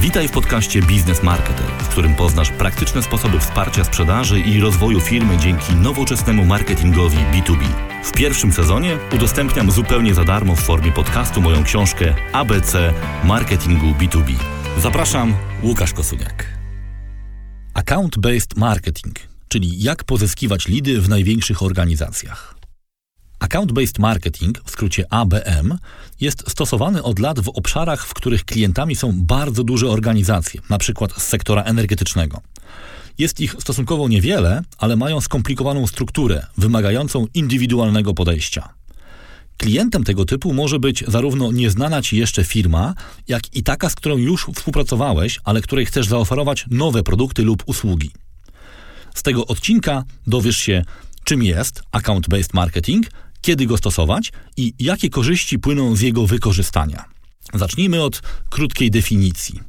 Witaj w podcaście Biznes Marketer, w którym poznasz praktyczne sposoby wsparcia sprzedaży i rozwoju firmy dzięki nowoczesnemu marketingowi B2B. W pierwszym sezonie udostępniam zupełnie za darmo w formie podcastu moją książkę ABC Marketingu B2B. Zapraszam, Łukasz Kosuniak. Account-based marketing, czyli jak pozyskiwać lidy w największych organizacjach. Account-based marketing, w skrócie ABM, jest stosowany od lat w obszarach, w których klientami są bardzo duże organizacje, np. z sektora energetycznego. Jest ich stosunkowo niewiele, ale mają skomplikowaną strukturę, wymagającą indywidualnego podejścia. Klientem tego typu może być zarówno nieznana ci jeszcze firma, jak i taka, z którą już współpracowałeś, ale której chcesz zaoferować nowe produkty lub usługi. Z tego odcinka dowiesz się, czym jest account-based marketing, kiedy go stosować i jakie korzyści płyną z jego wykorzystania. Zacznijmy od krótkiej definicji.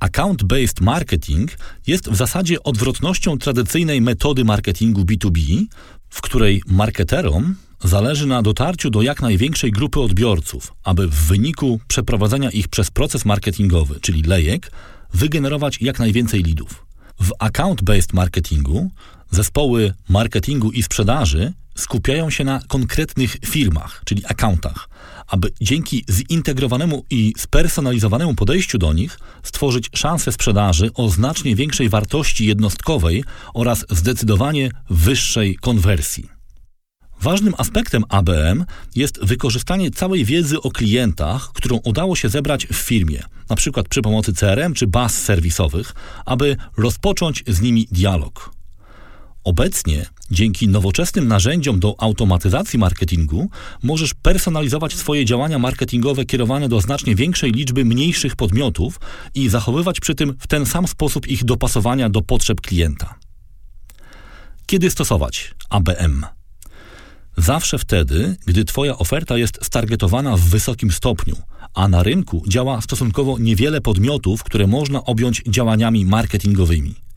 Account-based marketing jest w zasadzie odwrotnością tradycyjnej metody marketingu B2B, w której marketerom zależy na dotarciu do jak największej grupy odbiorców, aby w wyniku przeprowadzenia ich przez proces marketingowy, czyli lejek, wygenerować jak najwięcej lidów. W account-based marketingu zespoły marketingu i sprzedaży skupiają się na konkretnych firmach, czyli accountach, aby dzięki zintegrowanemu i spersonalizowanemu podejściu do nich stworzyć szansę sprzedaży o znacznie większej wartości jednostkowej oraz zdecydowanie wyższej konwersji. Ważnym aspektem ABM jest wykorzystanie całej wiedzy o klientach, którą udało się zebrać w firmie, np. przy pomocy CRM czy baz serwisowych, aby rozpocząć z nimi dialog. Obecnie, dzięki nowoczesnym narzędziom do automatyzacji marketingu, możesz personalizować swoje działania marketingowe kierowane do znacznie większej liczby mniejszych podmiotów i zachowywać przy tym w ten sam sposób ich dopasowania do potrzeb klienta. Kiedy stosować ABM? Zawsze wtedy, gdy Twoja oferta jest stargetowana w wysokim stopniu, a na rynku działa stosunkowo niewiele podmiotów, które można objąć działaniami marketingowymi.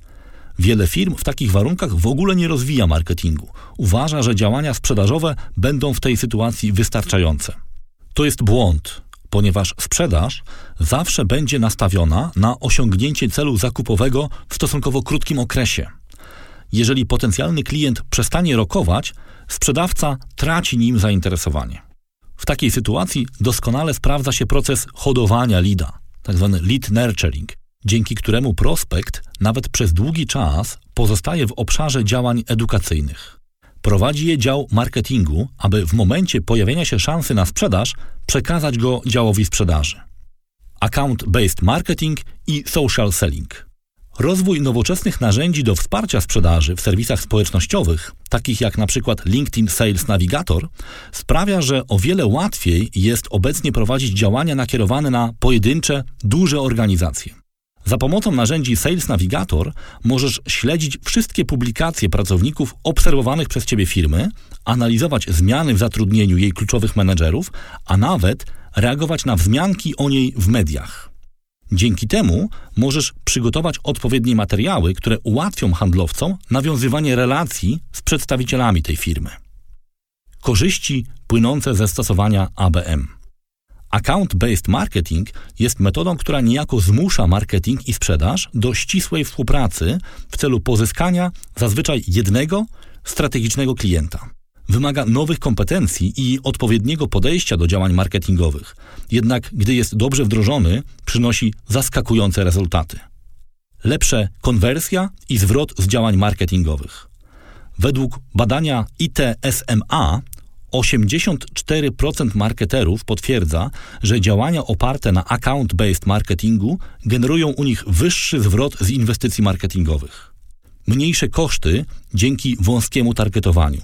Wiele firm w takich warunkach w ogóle nie rozwija marketingu. Uważa, że działania sprzedażowe będą w tej sytuacji wystarczające. To jest błąd, ponieważ sprzedaż zawsze będzie nastawiona na osiągnięcie celu zakupowego w stosunkowo krótkim okresie. Jeżeli potencjalny klient przestanie rokować, sprzedawca traci nim zainteresowanie. W takiej sytuacji doskonale sprawdza się proces hodowania lida, tzw. Tak lead nurturing, dzięki któremu prospekt nawet przez długi czas pozostaje w obszarze działań edukacyjnych. Prowadzi je dział marketingu, aby w momencie pojawienia się szansy na sprzedaż przekazać go działowi sprzedaży. Account-based marketing i social selling. Rozwój nowoczesnych narzędzi do wsparcia sprzedaży w serwisach społecznościowych, takich jak np. LinkedIn Sales Navigator, sprawia, że o wiele łatwiej jest obecnie prowadzić działania nakierowane na pojedyncze, duże organizacje. Za pomocą narzędzi Sales Navigator możesz śledzić wszystkie publikacje pracowników obserwowanych przez Ciebie firmy, analizować zmiany w zatrudnieniu jej kluczowych menedżerów, a nawet reagować na wzmianki o niej w mediach. Dzięki temu możesz przygotować odpowiednie materiały, które ułatwią handlowcom nawiązywanie relacji z przedstawicielami tej firmy. Korzyści płynące ze stosowania ABM. Account-based marketing jest metodą, która niejako zmusza marketing i sprzedaż do ścisłej współpracy w celu pozyskania zazwyczaj jednego strategicznego klienta. Wymaga nowych kompetencji i odpowiedniego podejścia do działań marketingowych, jednak gdy jest dobrze wdrożony, przynosi zaskakujące rezultaty. Lepsze konwersja i zwrot z działań marketingowych. Według badania ITSMA 84% marketerów potwierdza, że działania oparte na account-based marketingu generują u nich wyższy zwrot z inwestycji marketingowych. Mniejsze koszty dzięki wąskiemu targetowaniu.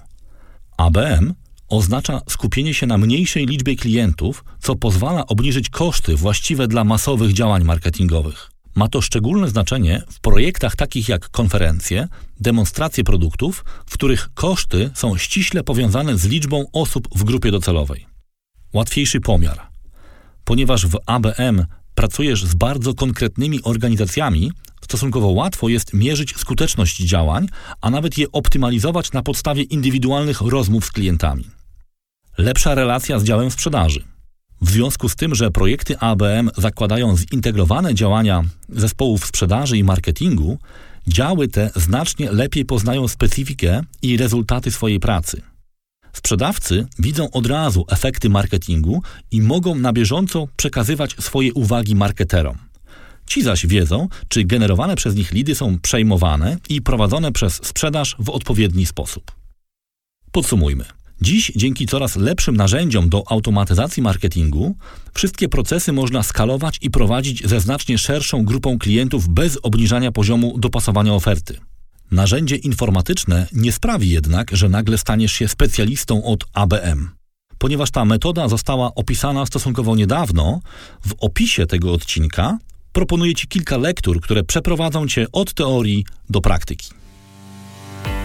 ABM oznacza skupienie się na mniejszej liczbie klientów, co pozwala obniżyć koszty właściwe dla masowych działań marketingowych. Ma to szczególne znaczenie w projektach takich jak konferencje, demonstracje produktów, w których koszty są ściśle powiązane z liczbą osób w grupie docelowej. Łatwiejszy pomiar. Ponieważ w ABM pracujesz z bardzo konkretnymi organizacjami, stosunkowo łatwo jest mierzyć skuteczność działań, a nawet je optymalizować na podstawie indywidualnych rozmów z klientami. Lepsza relacja z działem sprzedaży. W związku z tym, że projekty ABM zakładają zintegrowane działania zespołów sprzedaży i marketingu, działy te znacznie lepiej poznają specyfikę i rezultaty swojej pracy. Sprzedawcy widzą od razu efekty marketingu i mogą na bieżąco przekazywać swoje uwagi marketerom. Ci zaś wiedzą, czy generowane przez nich lidy są przejmowane i prowadzone przez sprzedaż w odpowiedni sposób. Podsumujmy. Dziś, dzięki coraz lepszym narzędziom do automatyzacji marketingu, wszystkie procesy można skalować i prowadzić ze znacznie szerszą grupą klientów bez obniżania poziomu dopasowania oferty. Narzędzie informatyczne nie sprawi jednak, że nagle staniesz się specjalistą od ABM. Ponieważ ta metoda została opisana stosunkowo niedawno, w opisie tego odcinka proponuję Ci kilka lektur, które przeprowadzą Cię od teorii do praktyki.